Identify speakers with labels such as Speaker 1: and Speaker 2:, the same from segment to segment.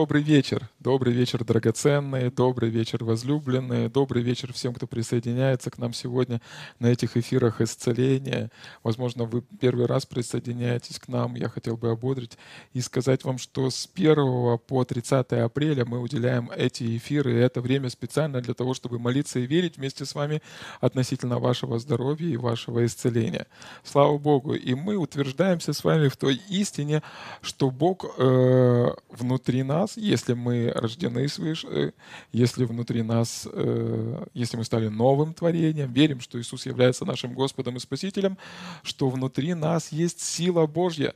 Speaker 1: Добрый вечер. Добрый вечер, драгоценные. Добрый вечер, возлюбленные. Добрый вечер всем, кто присоединяется к нам сегодня на этих эфирах исцеления. Возможно, вы первый раз присоединяетесь к нам. Я хотел бы ободрить и сказать вам, что с 1 по 30 апреля мы уделяем эти эфиры. И это время специально для того, чтобы молиться и верить вместе с вами относительно вашего здоровья и вашего исцеления. Слава Богу. И мы утверждаемся с вами в той истине, что Бог э, внутри нас, если мы рождены свыше, э, если внутри нас, э, если мы стали новым творением, верим, что Иисус является нашим Господом и Спасителем, что внутри нас есть сила Божья,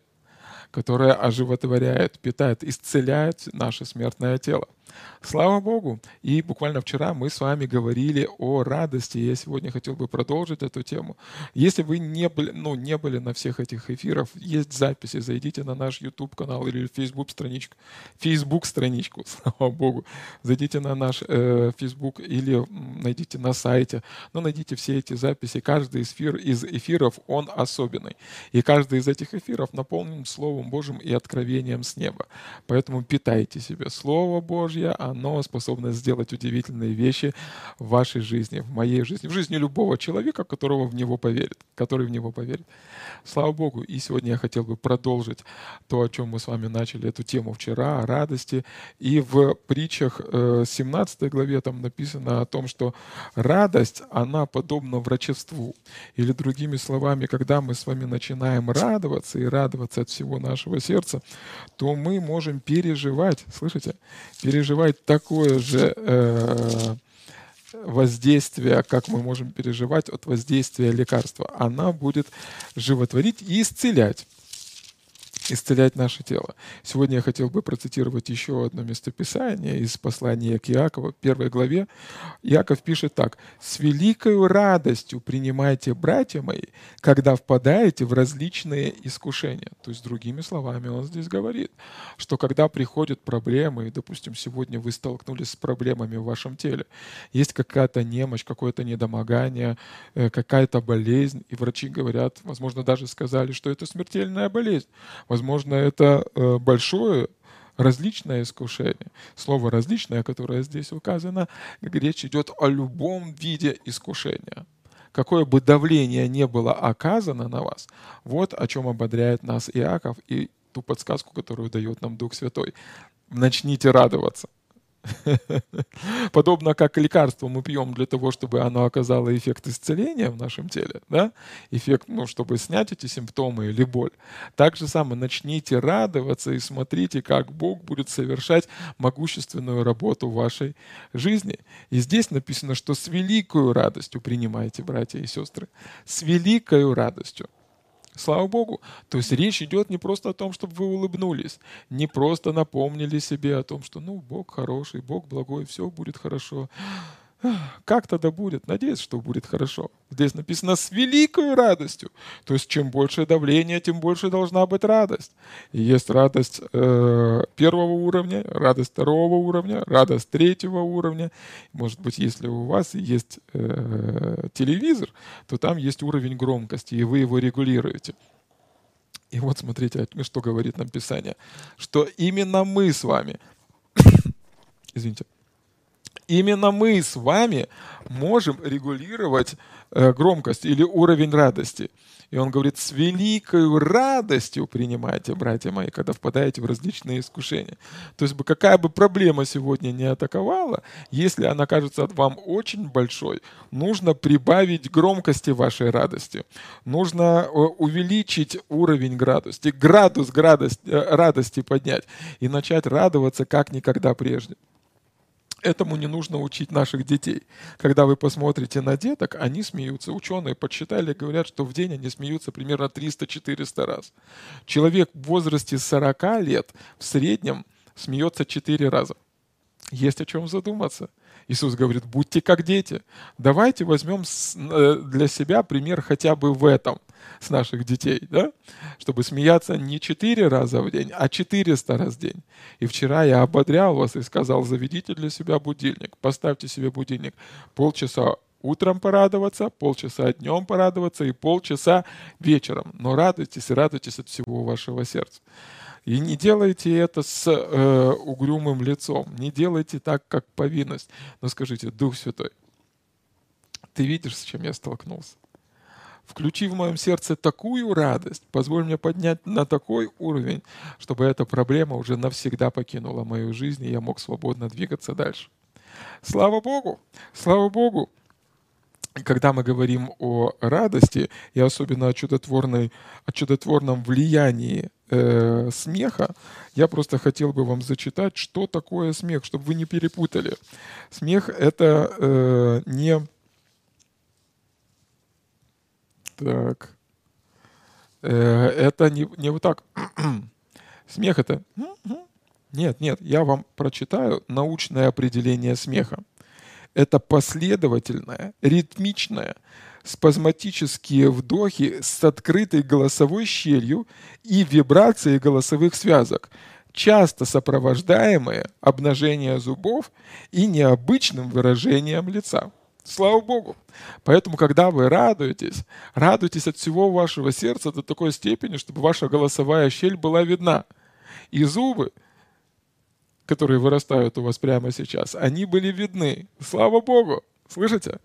Speaker 1: которая оживотворяет, питает, исцеляет наше смертное тело. Слава Богу! И буквально вчера мы с вами говорили о радости. Я сегодня хотел бы продолжить эту тему. Если вы не были, ну, не были на всех этих эфирах, есть записи, зайдите на наш YouTube-канал или Facebook страничку, Facebook страничку, слава Богу. Зайдите на наш э, Facebook или найдите на сайте. Но найдите все эти записи. Каждый эфир, из эфиров, он особенный. И каждый из этих эфиров наполнен Словом Божьим и откровением с неба. Поэтому питайте себе Слово Божье, Божье, оно способно сделать удивительные вещи в вашей жизни, в моей жизни, в жизни любого человека, которого в него поверит, который в него поверит. Слава Богу. И сегодня я хотел бы продолжить то, о чем мы с вами начали эту тему вчера, о радости. И в притчах 17 э, главе там написано о том, что радость, она подобна врачеству. Или другими словами, когда мы с вами начинаем радоваться и радоваться от всего нашего сердца, то мы можем переживать, слышите, переживать такое же э, воздействия, как мы можем переживать от воздействия лекарства. Она будет животворить и исцелять исцелять наше тело. Сегодня я хотел бы процитировать еще одно местописание из послания к Иакову, первой главе. Иаков пишет так. «С великой радостью принимайте, братья мои, когда впадаете в различные искушения». То есть, другими словами, он здесь говорит, что когда приходят проблемы, и, допустим, сегодня вы столкнулись с проблемами в вашем теле, есть какая-то немощь, какое-то недомогание, э, какая-то болезнь, и врачи говорят, возможно, даже сказали, что это смертельная болезнь, Возможно, это э, большое различное искушение. Слово «различное», которое здесь указано, речь идет о любом виде искушения. Какое бы давление не было оказано на вас, вот о чем ободряет нас Иаков и ту подсказку, которую дает нам Дух Святой. Начните радоваться. Подобно как лекарство мы пьем для того, чтобы оно оказало эффект исцеления в нашем теле, да? эффект, ну, чтобы снять эти симптомы или боль. Так же самое начните радоваться и смотрите, как Бог будет совершать могущественную работу в вашей жизни. И здесь написано, что с великой радостью принимайте, братья и сестры, с великой радостью. Слава Богу. То есть речь идет не просто о том, чтобы вы улыбнулись, не просто напомнили себе о том, что ну, Бог хороший, Бог благой, все будет хорошо. Как тогда будет? Надеюсь, что будет хорошо. Здесь написано с великой радостью. То есть чем больше давление, тем больше должна быть радость. И есть радость э, первого уровня, радость второго уровня, радость третьего уровня. Может быть, если у вас есть э, телевизор, то там есть уровень громкости, и вы его регулируете. И вот смотрите, что говорит нам Писание. Что именно мы с вами, извините, именно мы с вами можем регулировать э, громкость или уровень радости. И он говорит, с великой радостью принимайте, братья мои, когда впадаете в различные искушения. То есть какая бы проблема сегодня не атаковала, если она кажется вам очень большой, нужно прибавить громкости вашей радости. Нужно э, увеличить уровень градусти, градус радости, э, радости поднять и начать радоваться как никогда прежде этому не нужно учить наших детей. Когда вы посмотрите на деток, они смеются. Ученые подсчитали, говорят, что в день они смеются примерно 300-400 раз. Человек в возрасте 40 лет в среднем смеется 4 раза. Есть о чем задуматься. Иисус говорит, будьте как дети. Давайте возьмем э, для себя пример хотя бы в этом с наших детей, да? чтобы смеяться не четыре раза в день, а 400 раз в день. И вчера я ободрял вас и сказал, заведите для себя будильник, поставьте себе будильник полчаса утром порадоваться, полчаса днем порадоваться и полчаса вечером. Но радуйтесь и радуйтесь от всего вашего сердца. И не делайте это с э, угрюмым лицом, не делайте так, как повинность. Но скажите, Дух Святой, ты видишь, с чем я столкнулся? Включи в моем сердце такую радость, позволь мне поднять на такой уровень, чтобы эта проблема уже навсегда покинула мою жизнь, и я мог свободно двигаться дальше. Слава Богу! Слава Богу! когда мы говорим о радости и особенно о, чудотворной, о чудотворном влиянии э, смеха, я просто хотел бы вам зачитать, что такое смех, чтобы вы не перепутали. Смех это э, не так, э, это не, не вот так. Смех это нет, нет, я вам прочитаю научное определение смеха это последовательное, ритмичное, спазматические вдохи с открытой голосовой щелью и вибрацией голосовых связок, часто сопровождаемые обнажением зубов и необычным выражением лица. Слава Богу. Поэтому, когда вы радуетесь, радуйтесь от всего вашего сердца до такой степени, чтобы ваша голосовая щель была видна. И зубы которые вырастают у вас прямо сейчас, они были видны. Слава Богу! Слышите?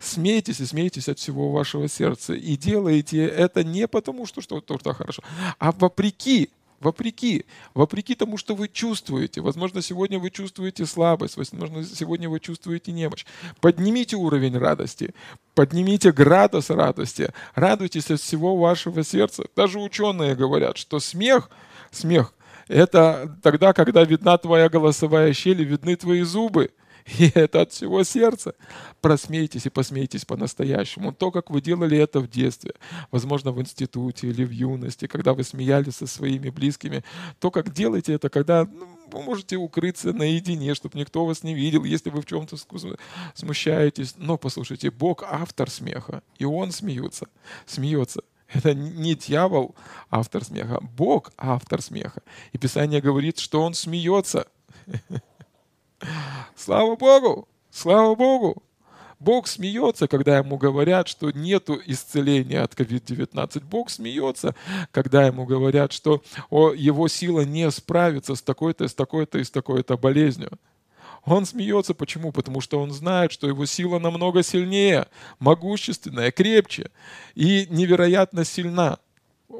Speaker 1: Смейтесь и смейтесь от всего вашего сердца. И делайте это не потому, что что-то что хорошо, а вопреки вопреки, вопреки тому, что вы чувствуете. Возможно, сегодня вы чувствуете слабость, возможно, сегодня вы чувствуете немощь. Поднимите уровень радости, поднимите градус радости, радуйтесь от всего вашего сердца. Даже ученые говорят, что смех, смех это тогда, когда видна твоя голосовая щель и видны твои зубы. И это от всего сердца. Просмейтесь и посмейтесь по-настоящему. То, как вы делали это в детстве, возможно, в институте или в юности, когда вы смеялись со своими близкими. То, как делаете это, когда ну, вы можете укрыться наедине, чтобы никто вас не видел, если вы в чем-то смущаетесь. Но послушайте, Бог автор смеха, и Он смеется. Смеется. Это не дьявол автор смеха, Бог автор смеха. И Писание говорит, что он смеется. Слава Богу! Слава Богу! Бог смеется, когда ему говорят, что нет исцеления от COVID-19. Бог смеется, когда ему говорят, что о, его сила не справится с такой-то, с такой-то и с такой-то болезнью. Он смеется. Почему? Потому что он знает, что его сила намного сильнее, могущественная, крепче и невероятно сильна.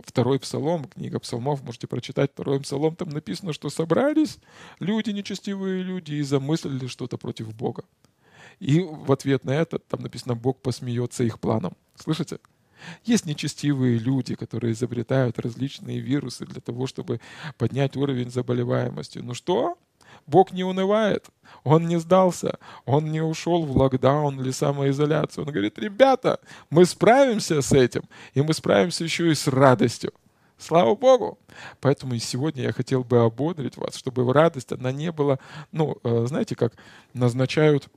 Speaker 1: Второй псалом, книга псалмов, можете прочитать второй псалом, там написано, что собрались люди, нечестивые люди, и замыслили что-то против Бога. И в ответ на это там написано, Бог посмеется их планом. Слышите? Есть нечестивые люди, которые изобретают различные вирусы для того, чтобы поднять уровень заболеваемости. Ну что? Бог не унывает, Он не сдался, Он не ушел в локдаун или самоизоляцию. Он говорит, ребята, мы справимся с этим, и мы справимся еще и с радостью. Слава Богу! Поэтому и сегодня я хотел бы ободрить вас, чтобы радость, она не была, ну, э, знаете, как назначают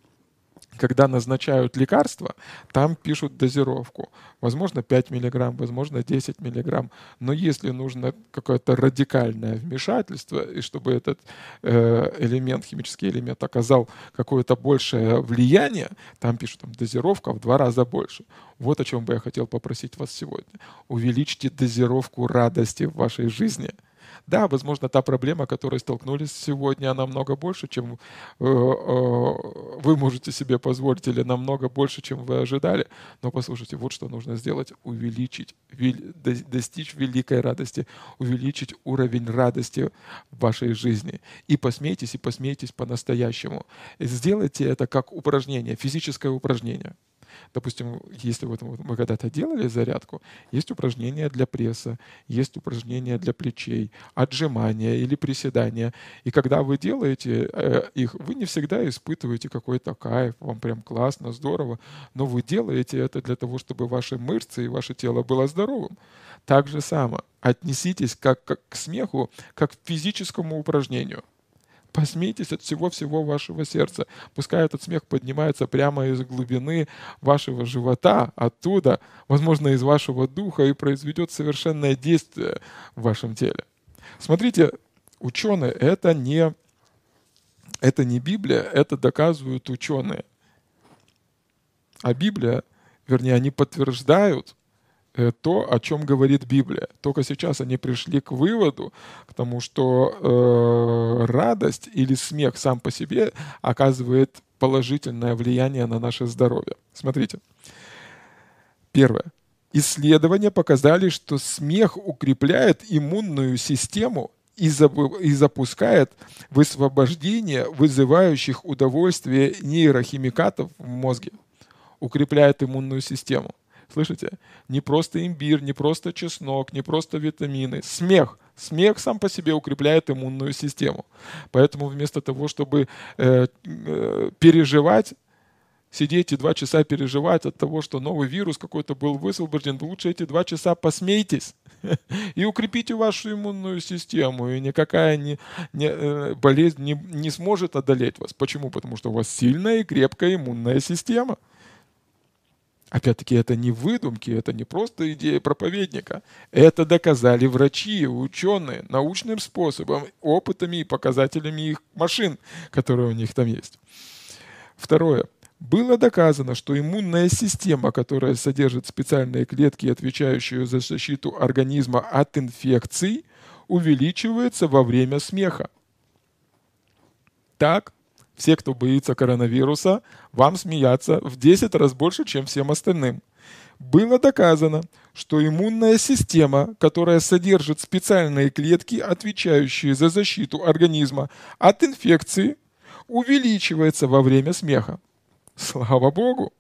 Speaker 1: когда назначают лекарства, там пишут дозировку. Возможно, 5 миллиграмм, возможно, 10 миллиграмм. Но если нужно какое-то радикальное вмешательство, и чтобы этот э, элемент, химический элемент оказал какое-то большее влияние, там пишут там, дозировка в два раза больше. Вот о чем бы я хотел попросить вас сегодня. Увеличьте дозировку радости в вашей жизни – да, возможно, та проблема, которой столкнулись сегодня, она намного больше, чем э, э, вы можете себе позволить, или намного больше, чем вы ожидали. Но послушайте, вот что нужно сделать. Увеличить, достичь великой радости, увеличить уровень радости в вашей жизни. И посмейтесь, и посмейтесь по-настоящему. Сделайте это как упражнение, физическое упражнение. Допустим, если вот мы когда-то делали зарядку, есть упражнения для пресса, есть упражнения для плечей, отжимания или приседания. И когда вы делаете э, их, вы не всегда испытываете какой-то кайф, вам прям классно, здорово, но вы делаете это для того, чтобы ваши мышцы и ваше тело было здоровым. Так же само отнеситесь как, как к смеху, как к физическому упражнению – Посмейтесь от всего-всего вашего сердца. Пускай этот смех поднимается прямо из глубины вашего живота, оттуда, возможно, из вашего духа, и произведет совершенное действие в вашем теле. Смотрите, ученые, это не, это не Библия, это доказывают ученые. А Библия, вернее, они подтверждают то, о чем говорит Библия. Только сейчас они пришли к выводу, к тому, что э, радость или смех сам по себе оказывает положительное влияние на наше здоровье. Смотрите. Первое. Исследования показали, что смех укрепляет иммунную систему и, запускает высвобождение вызывающих удовольствие нейрохимикатов в мозге. Укрепляет иммунную систему. Слышите? Не просто имбирь, не просто чеснок, не просто витамины. Смех. Смех сам по себе укрепляет иммунную систему. Поэтому вместо того, чтобы э, э, переживать, сидеть и два часа переживать от того, что новый вирус какой-то был высвобожден, лучше эти два часа посмейтесь и укрепите вашу иммунную систему, и никакая не, не, э, болезнь не, не сможет одолеть вас. Почему? Потому что у вас сильная и крепкая иммунная система. Опять-таки, это не выдумки, это не просто идея проповедника. Это доказали врачи, ученые, научным способом, опытами и показателями их машин, которые у них там есть. Второе. Было доказано, что иммунная система, которая содержит специальные клетки, отвечающие за защиту организма от инфекций, увеличивается во время смеха. Так, все, кто боится коронавируса, вам смеяться в 10 раз больше, чем всем остальным. Было доказано, что иммунная система, которая содержит специальные клетки, отвечающие за защиту организма от инфекции, увеличивается во время смеха. Слава Богу!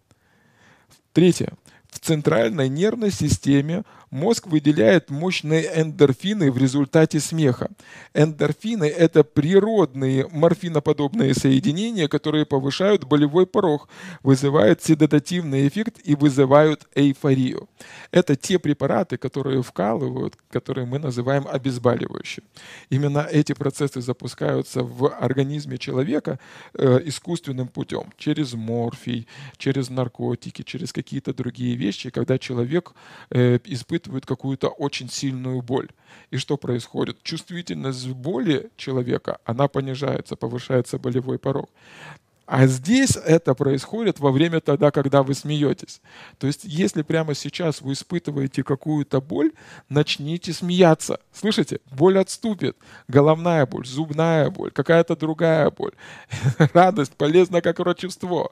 Speaker 1: Третье. В центральной нервной системе мозг выделяет мощные эндорфины в результате смеха. Эндорфины – это природные морфиноподобные соединения, которые повышают болевой порог, вызывают седативный эффект и вызывают эйфорию. Это те препараты, которые вкалывают, которые мы называем обезболивающие. Именно эти процессы запускаются в организме человека э, искусственным путем, через морфий, через наркотики, через какие-то другие вещи, когда человек э, испытывает какую-то очень сильную боль. И что происходит? Чувствительность боли человека, она понижается, повышается болевой порог. А здесь это происходит во время тогда, когда вы смеетесь. То есть, если прямо сейчас вы испытываете какую-то боль, начните смеяться. Слышите? Боль отступит. Головная боль, зубная боль, какая-то другая боль. Радость полезна как врачество.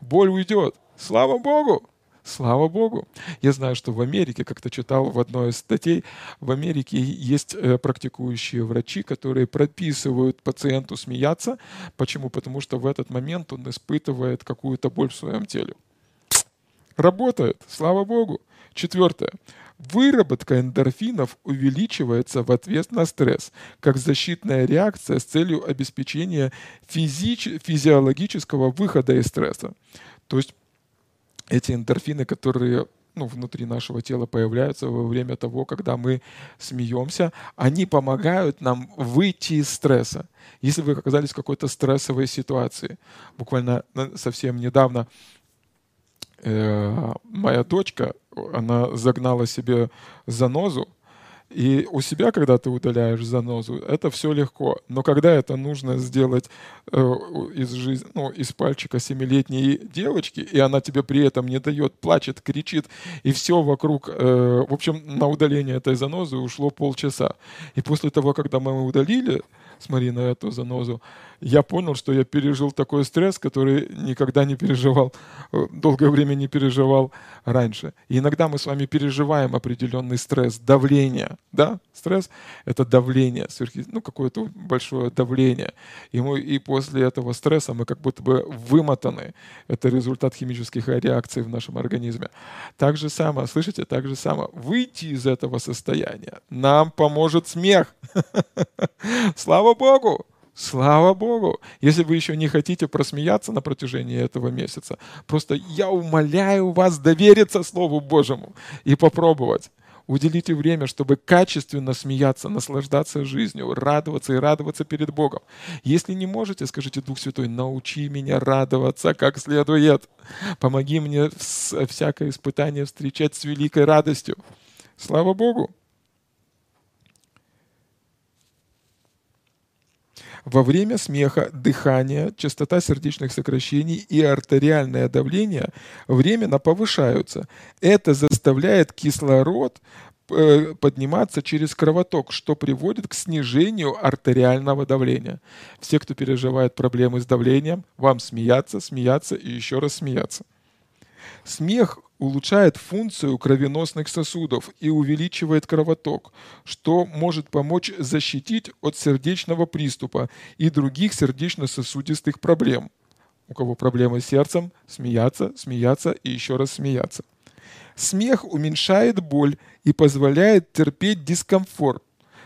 Speaker 1: Боль уйдет. Слава Богу! Слава Богу. Я знаю, что в Америке, как-то читал в одной из статей, в Америке есть э, практикующие врачи, которые прописывают пациенту смеяться. Почему? Потому что в этот момент он испытывает какую-то боль в своем теле. Работает, слава Богу. Четвертое. Выработка эндорфинов увеличивается в ответ на стресс, как защитная реакция с целью обеспечения физич- физиологического выхода из стресса. То есть эти эндорфины, которые ну, внутри нашего тела появляются во время того, когда мы смеемся, они помогают нам выйти из стресса. Если вы оказались в какой-то стрессовой ситуации, буквально совсем недавно э, моя дочка, она загнала себе занозу, и у себя, когда ты удаляешь занозу, это все легко. Но когда это нужно сделать э, из, жизни, ну, из пальчика семилетней девочки, и она тебе при этом не дает, плачет, кричит, и все вокруг... Э, в общем, на удаление этой занозы ушло полчаса. И после того, когда мы удалили с Мариной эту занозу, я понял, что я пережил такой стресс, который никогда не переживал, э, долгое время не переживал раньше. И иногда мы с вами переживаем определенный стресс, давление, да? Стресс — это давление, сверхи, ну, какое-то большое давление. И, мы, и после этого стресса мы как будто бы вымотаны. Это результат химических реакций в нашем организме. Так же самое, слышите, так же самое. Выйти из этого состояния нам поможет смех. Слава Богу! Слава Богу! Если вы еще не хотите просмеяться на протяжении этого месяца, просто я умоляю вас довериться Слову Божьему и попробовать. Уделите время, чтобы качественно смеяться, наслаждаться жизнью, радоваться и радоваться перед Богом. Если не можете, скажите, Дух Святой, научи меня радоваться как следует. Помоги мне всякое испытание встречать с великой радостью. Слава Богу! Во время смеха дыхание, частота сердечных сокращений и артериальное давление временно повышаются. Это заставляет кислород э, подниматься через кровоток, что приводит к снижению артериального давления. Все, кто переживает проблемы с давлением, вам смеяться, смеяться и еще раз смеяться. Смех улучшает функцию кровеносных сосудов и увеличивает кровоток, что может помочь защитить от сердечного приступа и других сердечно-сосудистых проблем. У кого проблемы с сердцем, смеяться, смеяться и еще раз смеяться. Смех уменьшает боль и позволяет терпеть дискомфорт.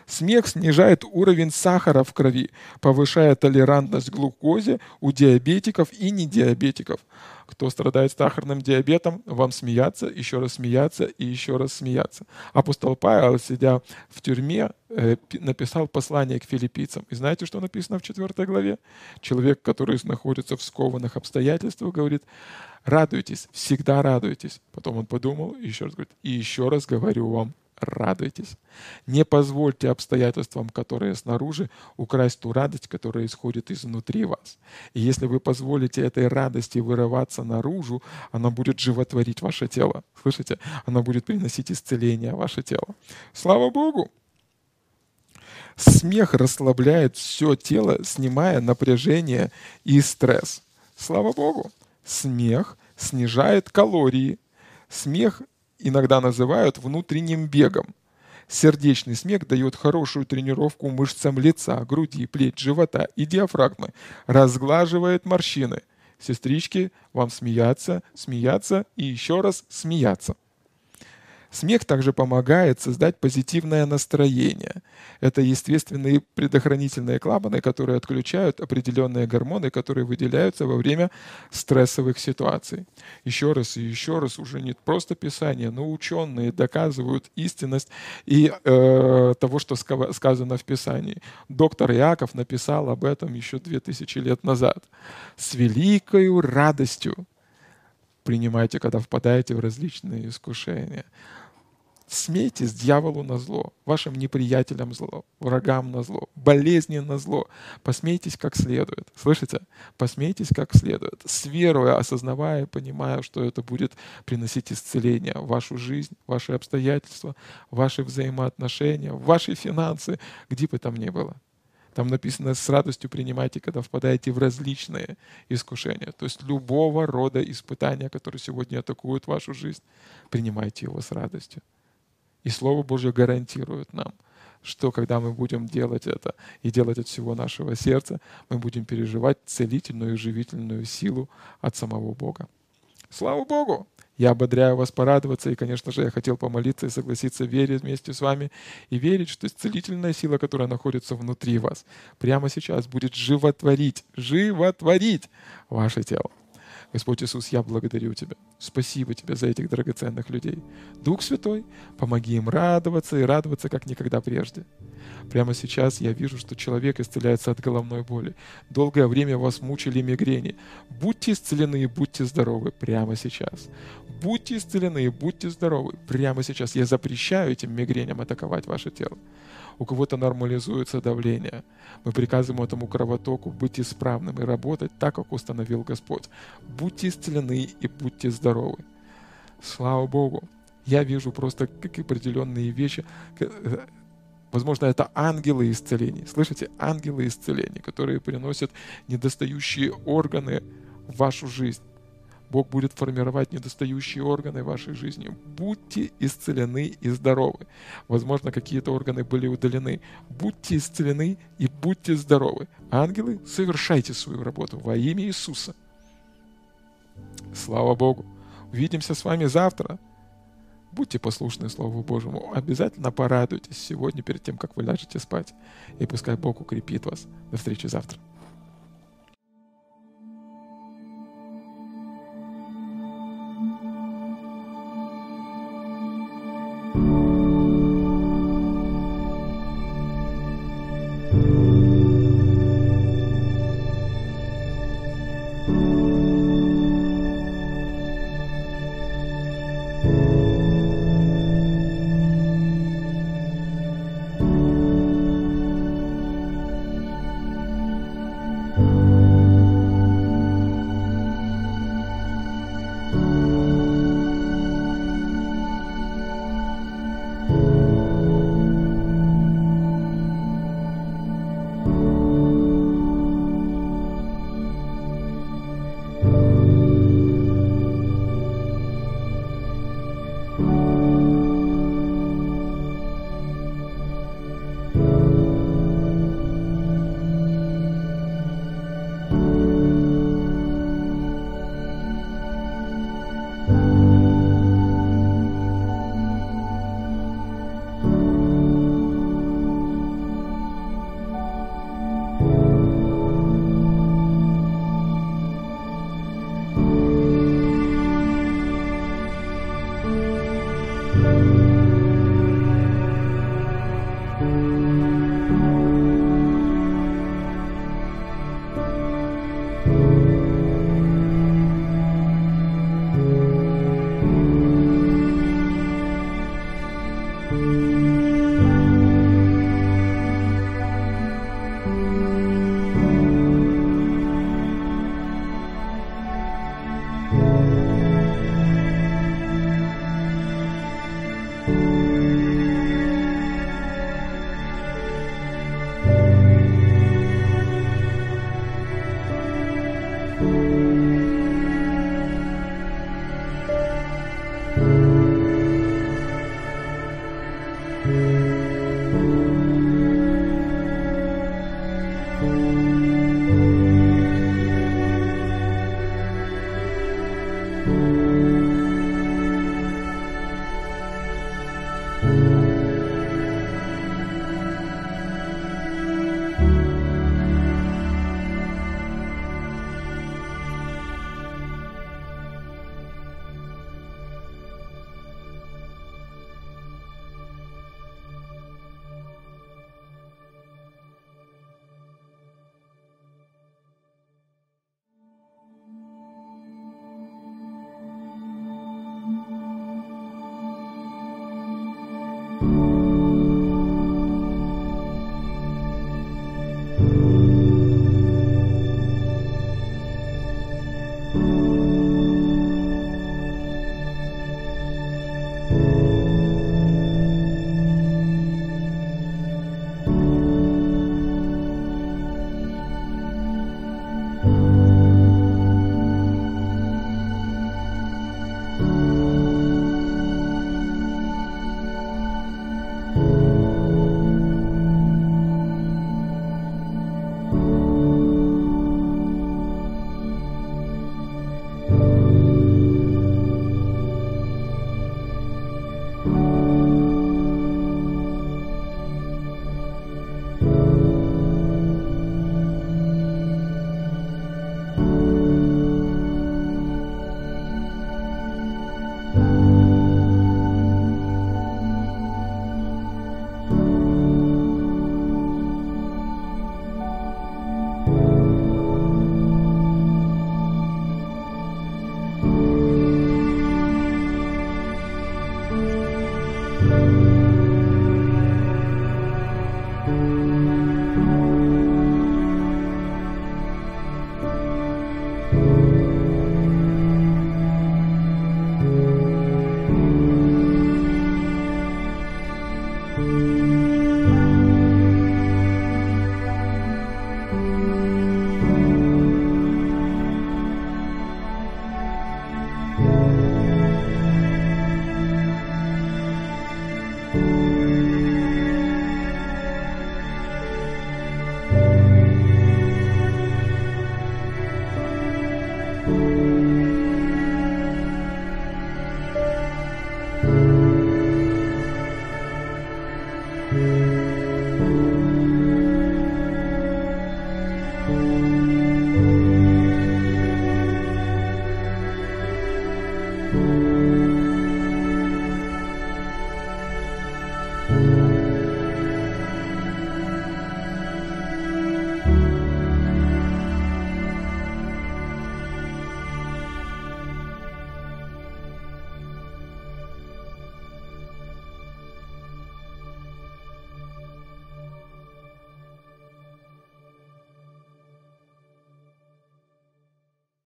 Speaker 1: Смех снижает уровень сахара в крови, повышая толерантность к глюкозе у диабетиков и недиабетиков. Кто страдает сахарным диабетом, вам смеяться, еще раз смеяться и еще раз смеяться. Апостол Павел, сидя в тюрьме, э, написал послание к филиппийцам. И знаете, что написано в 4 главе? Человек, который находится в скованных обстоятельствах, говорит, радуйтесь, всегда радуйтесь. Потом он подумал и еще раз говорит, и еще раз говорю вам, радуйтесь. Не позвольте обстоятельствам, которые снаружи, украсть ту радость, которая исходит изнутри вас. И если вы позволите этой радости вырываться наружу, она будет животворить ваше тело. Слышите? Она будет приносить исцеление ваше тело. Слава Богу! Смех расслабляет все тело, снимая напряжение и стресс. Слава Богу! Смех снижает калории. Смех иногда называют внутренним бегом. Сердечный смех дает хорошую тренировку мышцам лица, груди, плеч, живота и диафрагмы, разглаживает морщины. Сестрички, вам смеяться, смеяться и еще раз смеяться. Смех также помогает создать позитивное настроение. Это естественные предохранительные клапаны, которые отключают определенные гормоны, которые выделяются во время стрессовых ситуаций. Еще раз и еще раз, уже не просто Писание, но ученые доказывают истинность и э, того, что сказано в Писании. Доктор Иаков написал об этом еще 2000 лет назад. С великой радостью принимайте, когда впадаете в различные искушения. Смейтесь дьяволу на зло, вашим неприятелям зло, врагам на зло, болезни на зло. Посмейтесь как следует. Слышите? Посмейтесь как следует. С верой, осознавая, понимая, что это будет приносить исцеление в вашу жизнь, ваши обстоятельства, ваши взаимоотношения, ваши финансы, где бы там ни было. Там написано, с радостью принимайте, когда впадаете в различные искушения. То есть любого рода испытания, которые сегодня атакуют вашу жизнь, принимайте его с радостью. И Слово Божье гарантирует нам, что когда мы будем делать это и делать от всего нашего сердца, мы будем переживать целительную и живительную силу от самого Бога. Слава Богу! Я ободряю вас порадоваться, и, конечно же, я хотел помолиться и согласиться верить вместе с вами и верить, что целительная сила, которая находится внутри вас, прямо сейчас будет животворить, животворить ваше тело. Господь Иисус, я благодарю Тебя. Спасибо Тебе за этих драгоценных людей. Дух Святой, помоги им радоваться и радоваться, как никогда прежде. Прямо сейчас я вижу, что человек исцеляется от головной боли. Долгое время вас мучили мигрени. Будьте исцелены и будьте здоровы прямо сейчас. Будьте исцелены и будьте здоровы прямо сейчас. Я запрещаю этим мигреням атаковать ваше тело у кого-то нормализуется давление. Мы приказываем этому кровотоку быть исправным и работать так, как установил Господь. Будьте исцелены и будьте здоровы. Слава Богу. Я вижу просто как определенные вещи. Э, возможно, это ангелы исцелений. Слышите? Ангелы исцелений, которые приносят недостающие органы в вашу жизнь. Бог будет формировать недостающие органы вашей жизни. Будьте исцелены и здоровы. Возможно, какие-то органы были удалены. Будьте исцелены и будьте здоровы. Ангелы, совершайте свою работу во имя Иисуса. Слава Богу. Увидимся с вами завтра. Будьте послушны Слову Божьему. Обязательно порадуйтесь сегодня перед тем, как вы ляжете спать. И пускай Бог укрепит вас. До встречи завтра.